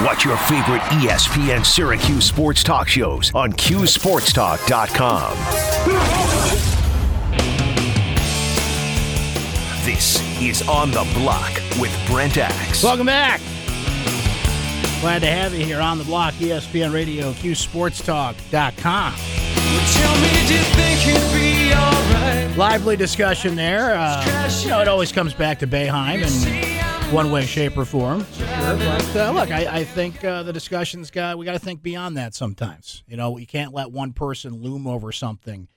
Watch your favorite ESPN Syracuse sports talk shows on QSportsTalk.com. This is On the Block with Brent Axe. Welcome back. Glad to have you here on the block, ESPN Radio, QSportsTalk.com. Lively discussion there. Uh, you know, it always comes back to Boeheim in one way, shape, or form. Sure, but uh, look, I, I think uh, the discussion's got we got to think beyond that sometimes. You know, you can't let one person loom over something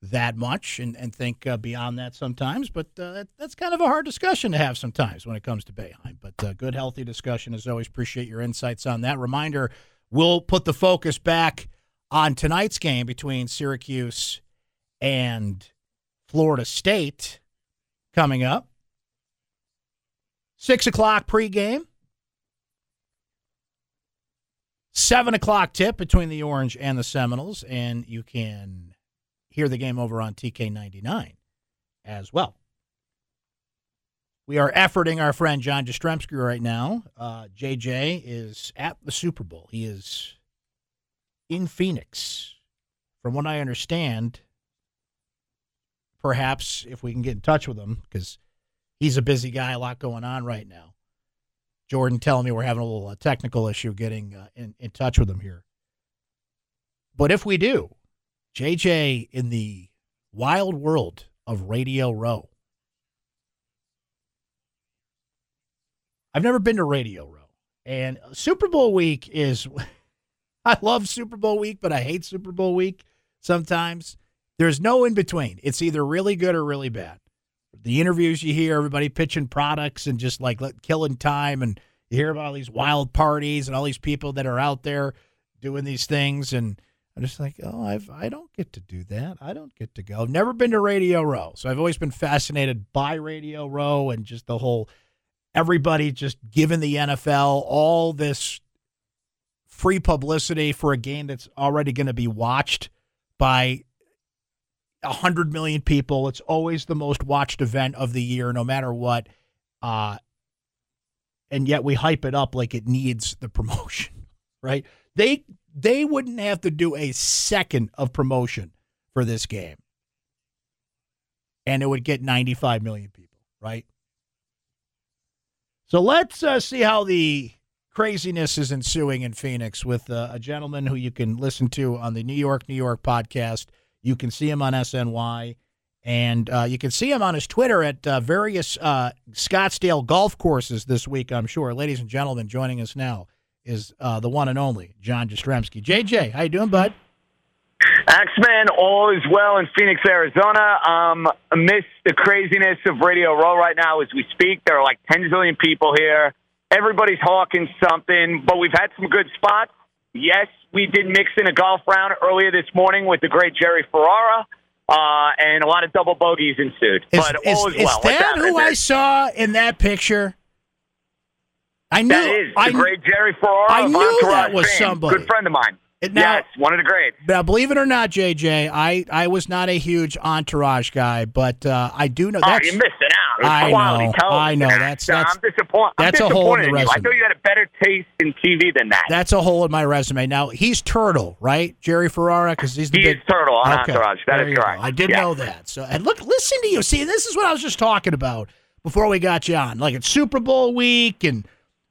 that much and, and think uh, beyond that sometimes. But uh, that, that's kind of a hard discussion to have sometimes when it comes to Boeheim. But uh, good, healthy discussion as always. Appreciate your insights on that. Reminder: we'll put the focus back on tonight's game between Syracuse and Florida State coming up. Six o'clock pregame. Seven o'clock tip between the Orange and the Seminoles, and you can hear the game over on TK99 as well. We are efforting our friend John Jastremski right now. Uh, JJ is at the Super Bowl. He is in Phoenix. From what I understand, perhaps if we can get in touch with him, because he's a busy guy, a lot going on right now. Jordan telling me we're having a little uh, technical issue getting uh, in, in touch with him here. But if we do, JJ in the wild world of Radio Row. I've never been to Radio Row. And Super Bowl week is, I love Super Bowl week, but I hate Super Bowl week sometimes. There's no in between. It's either really good or really bad. The interviews you hear, everybody pitching products and just like killing time, and you hear about all these wild parties and all these people that are out there doing these things. And I'm just like, oh, I've, I don't get to do that. I don't get to go. I've never been to Radio Row. So I've always been fascinated by Radio Row and just the whole everybody just giving the NFL all this free publicity for a game that's already going to be watched by a hundred million people. It's always the most watched event of the year, no matter what. Uh, and yet we hype it up like it needs the promotion, right? They they wouldn't have to do a second of promotion for this game, and it would get 95 million people, right? So let's uh, see how the craziness is ensuing in Phoenix with uh, a gentleman who you can listen to on the New York, New York podcast. You can see him on SNY, and uh, you can see him on his Twitter at uh, various uh, Scottsdale golf courses this week, I'm sure. Ladies and gentlemen, joining us now is uh, the one and only John Jastremski. JJ, how you doing, bud? Axeman, all is well in Phoenix, Arizona. Um, amidst the craziness of Radio Row right now as we speak, there are like 10 zillion people here. Everybody's hawking something, but we've had some good spots. Yes, we did mix in a golf round earlier this morning with the great Jerry Ferrara, uh, and a lot of double bogeys ensued. Is, but is, all is, is well. That who? I saw in that picture? I knew. That is the I, great Jerry Ferrara. I knew that was somebody. Good friend of mine. Now- yes, one of the greats. Now, believe it or not, JJ, I, I was not a huge entourage guy, but uh, I do know Oh, you're missing out. It was I know. I know. That's- So that's- I'm disappointed. that's I'm a hole in disappointed the in you. I resume. thought you had a better taste in TV than that. that's a hole in my resume. Now he's Turtle, right? Jerry Ferrara, because he's the he big is Turtle on Okay, Entourage. That there is go. correct. I did Yeah. know that. So and look, listen to you. See, this is what I was just talking about before we got you on. Like it's Super Bowl week and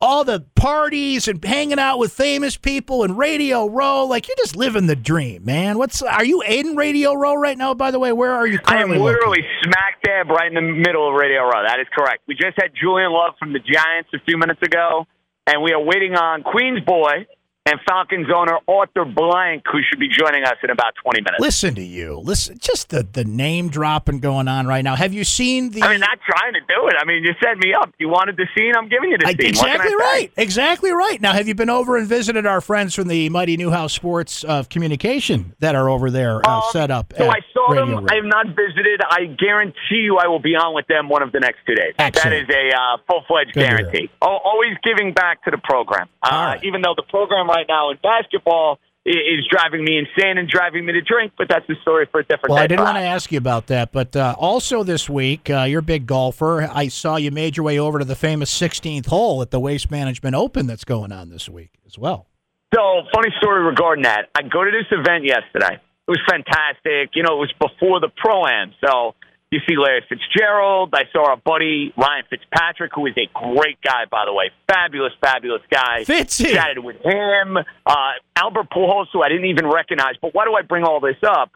all the parties and hanging out with famous people and Radio Row. Like you're just living the dream, man. What's are you in Radio Row right now? By the way, where are you I am literally smack dab right in the middle of Radio Row. That is correct. We just had Julian Love from the Giants a few minutes ago, and we are waiting on Queens Boy and Falcons owner Arthur Blank, who should be joining us in about 20 minutes. Listen to you. Listen, just the the name dropping going on right now. Have you seen the? I mean, not trying to do it. I mean, you set me up. You wanted the scene. I'm giving you the I- scene. What can I exactly say? right. Exactly right. Now, have you been over and visited our friends from the Mighty Newhouse Sports of Communication that are over there uh, Um, set up? So I saw Radio them. I have not visited. I guarantee you, I will be on with them one of the next two days. Excellent. That is a uh, full fledged Good to hear. guarantee. Al always giving back to the program, uh, right. even though the program right now in basketball is driving me insane and driving me to drink, but that's a story for a different well. I didn't want to ask you about that, but uh, also this week, uh, you're a big golfer. I saw you made your way over to the famous 16th hole at the Waste Management Open that's going on this week as well. So, funny story regarding that. I go to this event yesterday. It was fantastic. You know, it was before the pro am, so you see Larry Fitzgerald. I saw our buddy Ryan Fitzpatrick, who is a great guy, by the way. Fabulous, fabulous guy. Fitzy. Chatted with him. Uh, Albert Pujols, who I didn't even recognize. But why do I bring all this up?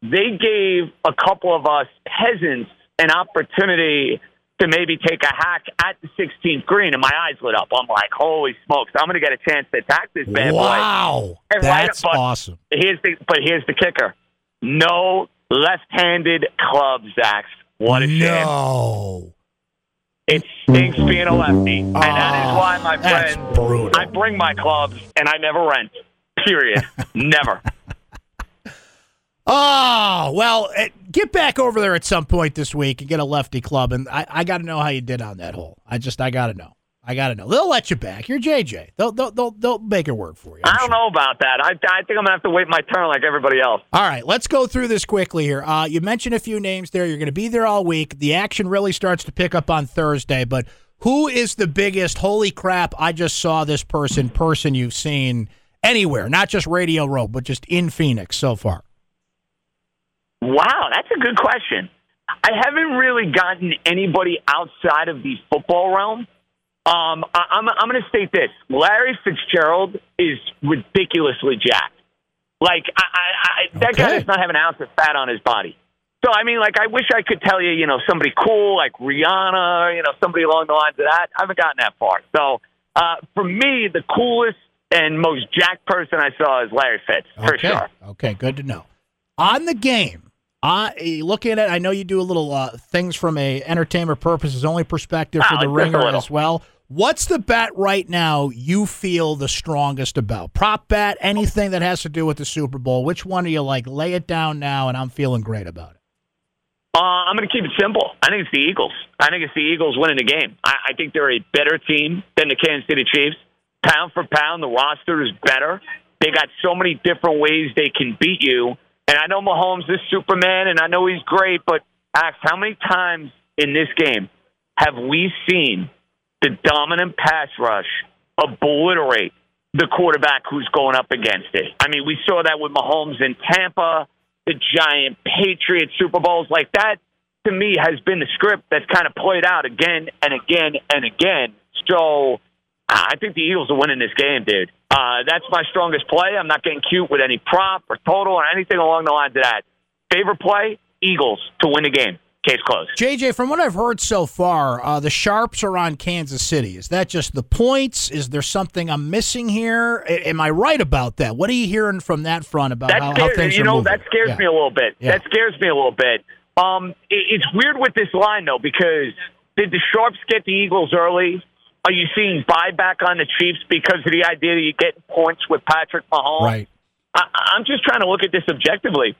They gave a couple of us peasants an opportunity to maybe take a hack at the 16th green, and my eyes lit up. I'm like, holy smokes, I'm going to get a chance to attack this bad boy. Wow. And right That's awesome. Here's the, but here's the kicker: no left-handed clubs, Zach. What a shame! No. It stinks being a lefty, and that is why, my Oh, that's friend, brutal. I bring my clubs and I never rent. Period. never. Oh, well, eh, get back over there at some point this week and get a lefty club. And I, I got to know how you did on that hole. I just, I got to know. I got to know. They'll let you back. You're JJ. They'll, they'll, they'll, they'll make it work for you. I'm I don't sure. know about that. I, I think I'm gonna have to wait my turn like everybody else. All right, let's go through this quickly here. Uh, you mentioned a few names there. You're going to be there all week. The action really starts to pick up on Thursday, but who is the biggest, holy crap, I just saw this person, person you've seen anywhere, not just Radio Row, but just in Phoenix so far? Wow, that's a good question. I haven't really gotten anybody outside of the football realm. Um, I, I'm, I'm going to state this: Larry Fitzgerald is ridiculously jacked. Like I, I, I, that guy does not have an ounce of fat on his body. So I mean, like I wish I could tell you, you know, somebody cool like Rihanna, you know, somebody along the lines of that. I haven't gotten that far. So uh, for me, the coolest and most jacked person I saw is Larry Fitz for okay. sure. Okay, good to know. On the game, uh, looking at it, I know you do a little uh, things from a entertainment purposes only perspective Ah, for the like just a ringer as well. What's the bet right now you feel the strongest about? Prop bet, anything that has to do with the Super Bowl. Which one do you like? Lay it down now, and I'm feeling great about it. Uh, I'm going to keep it simple. I think it's the Eagles. I think it's the Eagles winning the game. I, I think they're a better team than the Kansas City Chiefs. Pound for pound, the roster is better. They got so many different ways they can beat you. And I know Mahomes is Superman, and I know he's great, but Ax, how many times in this game have we seen the dominant pass rush obliterate the quarterback who's going up against it? I mean, we saw that with Mahomes in Tampa the giant Patriot Super Bowls like that to me has been the script that's kind of played out again and again and again. So I think the Eagles are winning this game, dude. Uh, that's my strongest play. I'm not getting cute with any prop or total or anything along the lines of that. Favorite play: Eagles to win the game. Case closed. JJ, from what I've heard so far, uh, the Sharps are on Kansas City. Is that just the points? Is there something I'm missing here? A- am I right about that? What are you hearing from that front about That how, how scares things you are know moving? that scares Yeah. me a little bit. Yeah. That scares me a little bit. Um, it, it's weird with this line though because did the Sharps get the Eagles early? Are you seeing buyback on the Chiefs because of the idea that you get points with Patrick Mahomes? Right. I, I'm just trying to look at this objectively.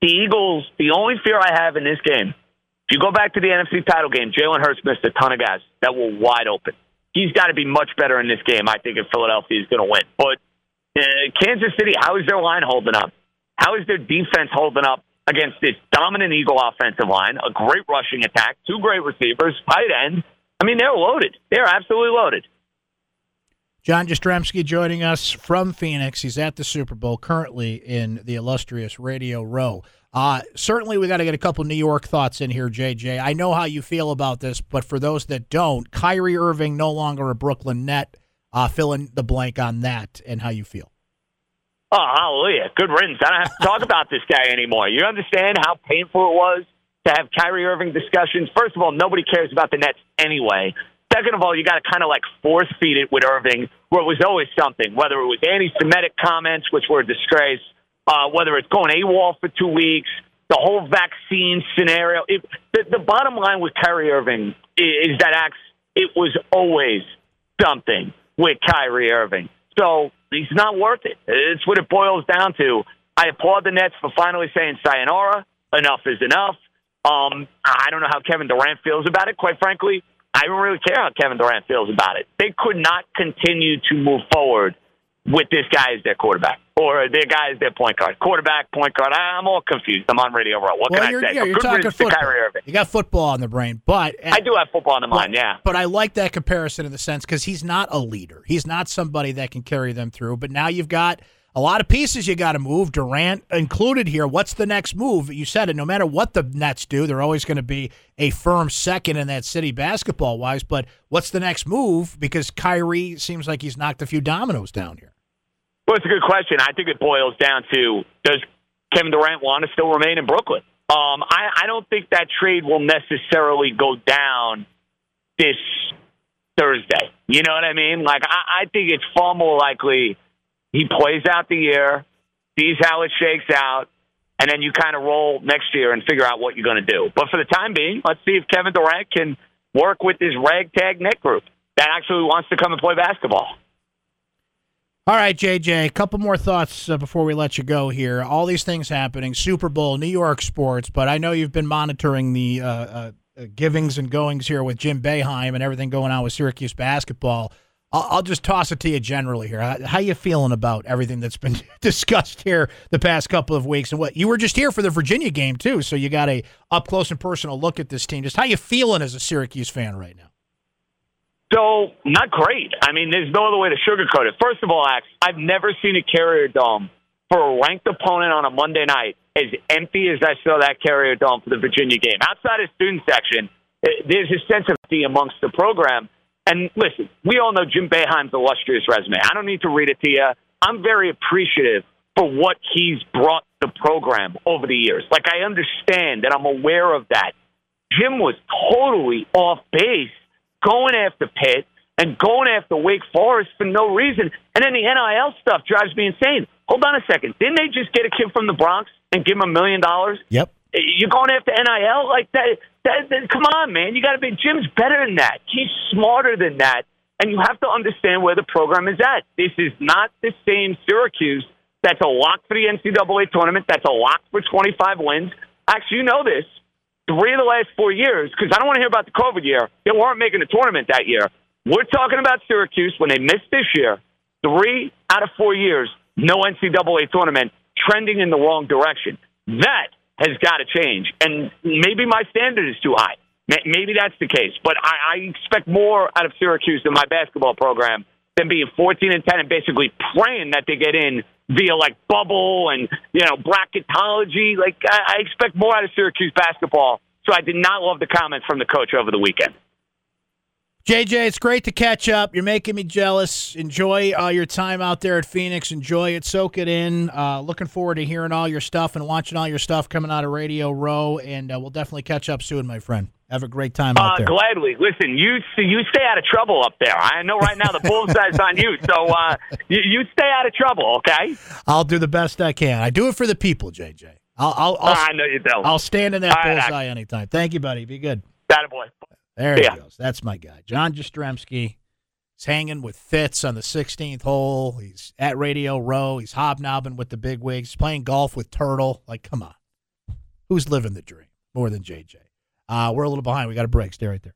The Eagles, the only fear I have in this game, if you go back to the NFC title game, Jalen Hurts missed a ton of guys that were wide open. He's got to be much better in this game, I think, if Philadelphia is going to win. But uh, Kansas City, how is their line holding up? How is their defense holding up against this dominant Eagle offensive line, a great rushing attack, two great receivers, tight end? I mean, they're loaded. They're absolutely loaded. John Jastremski joining us from Phoenix. He's at the Super Bowl currently in the illustrious Radio Row. Uh, certainly, we got to get a couple New York thoughts in here, JJ. I know how you feel about this, but for those that don't, Kyrie Irving no longer a Brooklyn Net. Uh, fill in the blank on that and how you feel. Oh, hallelujah. Good riddance. I don't have to talk about this guy anymore. You understand how painful it was to have Kyrie Irving discussions? First of all, nobody cares about the Nets anyway. Second of all, you got to kind of like force feed it with Irving, where it was always something, whether it was anti Semitic comments, which were a disgrace, uh, whether it's going AWOL for two weeks, the whole vaccine scenario. It, the, the bottom line with Kyrie Irving is, is that Ax, it was always something with Kyrie Irving. So he's not worth it. It's what it boils down to. I applaud the Nets for finally saying sayonara. Enough is enough. Um, I don't know how Kevin Durant feels about it. Quite frankly, I don't really care how Kevin Durant feels about it. They could not continue to move forward with this guy as their quarterback or their guy as their point guard. Quarterback, point guard. I'm all confused. I'm on Radio Row. What well, can I say? Yeah, you're talking football. You got football on the brain, but uh, I do have football on the mind, but, yeah. But I like that comparison in the sense because he's not a leader. He's not somebody that can carry them through. But now you've got a lot of pieces you got to move. Durant included here. What's the next move? You said it. No matter what the Nets do, they're always going to be a firm second in that city basketball wise. But what's the next move? Because Kyrie seems like he's knocked a few dominoes down here. Well, it's a good question. I think it boils down to does Kevin Durant want to still remain in Brooklyn? Um, I, I don't think that trade will necessarily go down this Thursday. You know what I mean? Like, I, I think it's far more likely he plays out the year, sees how it shakes out, and then you kind of roll next year and figure out what you're going to do. But for the time being, let's see if Kevin Durant can work with this ragtag Nick group that actually wants to come and play basketball. All right, JJ, a couple more thoughts uh, before we let you go here. All these things happening Super Bowl, New York sports, but I know you've been monitoring the uh, uh, givings and goings here with Jim Boeheim and everything going on with Syracuse basketball. I'll, just toss it to you generally here. How, how you feeling about everything that's been discussed here the past couple of weeks? And what you were just here for the Virginia game too, so you got a up close and personal look at this team. Just how you feeling as a Syracuse fan right now? So, not great. I mean, there's no other way to sugarcoat it. First of all, Ax, I've never seen a Carrier Dome for a ranked opponent on a Monday night as empty as I saw that Carrier Dome for the Virginia game. Outside of student section, eh, there's a sense of empty amongst the program. And listen, we all know Jim Boeheim's illustrious resume. I don't need to read it to you. I'm very appreciative for what he's brought the program over the years. Like, I understand and I'm aware of that. Jim was totally off base going after Pitt and going after Wake Forest for no reason. And then the NIL stuff drives me insane. Hold on a second. Didn't they just get a kid from the Bronx and give him a million dollars? Yep. You're going after NIL like that, that, that come on, man. You got to be. Jim's better than that. He's smarter than that, and you have to understand where the program is at. This is not the same Syracuse. That's a lock for the NCAA tournament. That's a lock for 25 wins. Actually, you know this. Three of the last four years, because I don't want to hear about the COVID year. They weren't making the tournament that year. We're talking about Syracuse when they missed this year. Three out of four years, no NCAA tournament, trending in the wrong direction. That has got to change. And maybe my standard is too high. Maybe that's the case. But I, I expect more out of Syracuse than my basketball program than being 14 and 10 and basically praying that they get in via like bubble and you know bracketology. Like I, I expect more out of Syracuse basketball. So I did not love the comments from the coach over the weekend. JJ, it's great to catch up. You're making me jealous. Enjoy uh, your time out there at Phoenix. Enjoy it. Soak it in. Uh, looking forward to hearing all your stuff and watching all your stuff coming out of Radio Row. And uh, we'll definitely catch up soon, my friend. Have a great time out Uh, there. gladly. Listen, you you stay out of trouble up there. I know right now the bullseye's on you, so uh, you, you stay out of trouble, okay? I'll do the best I can. I do it for the people, JJ. I'll I'll I'll, I know you don't. I'll stand in that All right, bullseye anytime. Thank you, buddy. Be good. That boy. There Yeah. he goes. That's my guy, John Jastremski. He's hanging with Fitz on the 16th hole. He's at Radio Row. He's hobnobbing with the big wigs. Playing golf with Turtle. Like, come on. Who's living the dream more than JJ? Uh, we're a little behind. We got a break. Stay right there.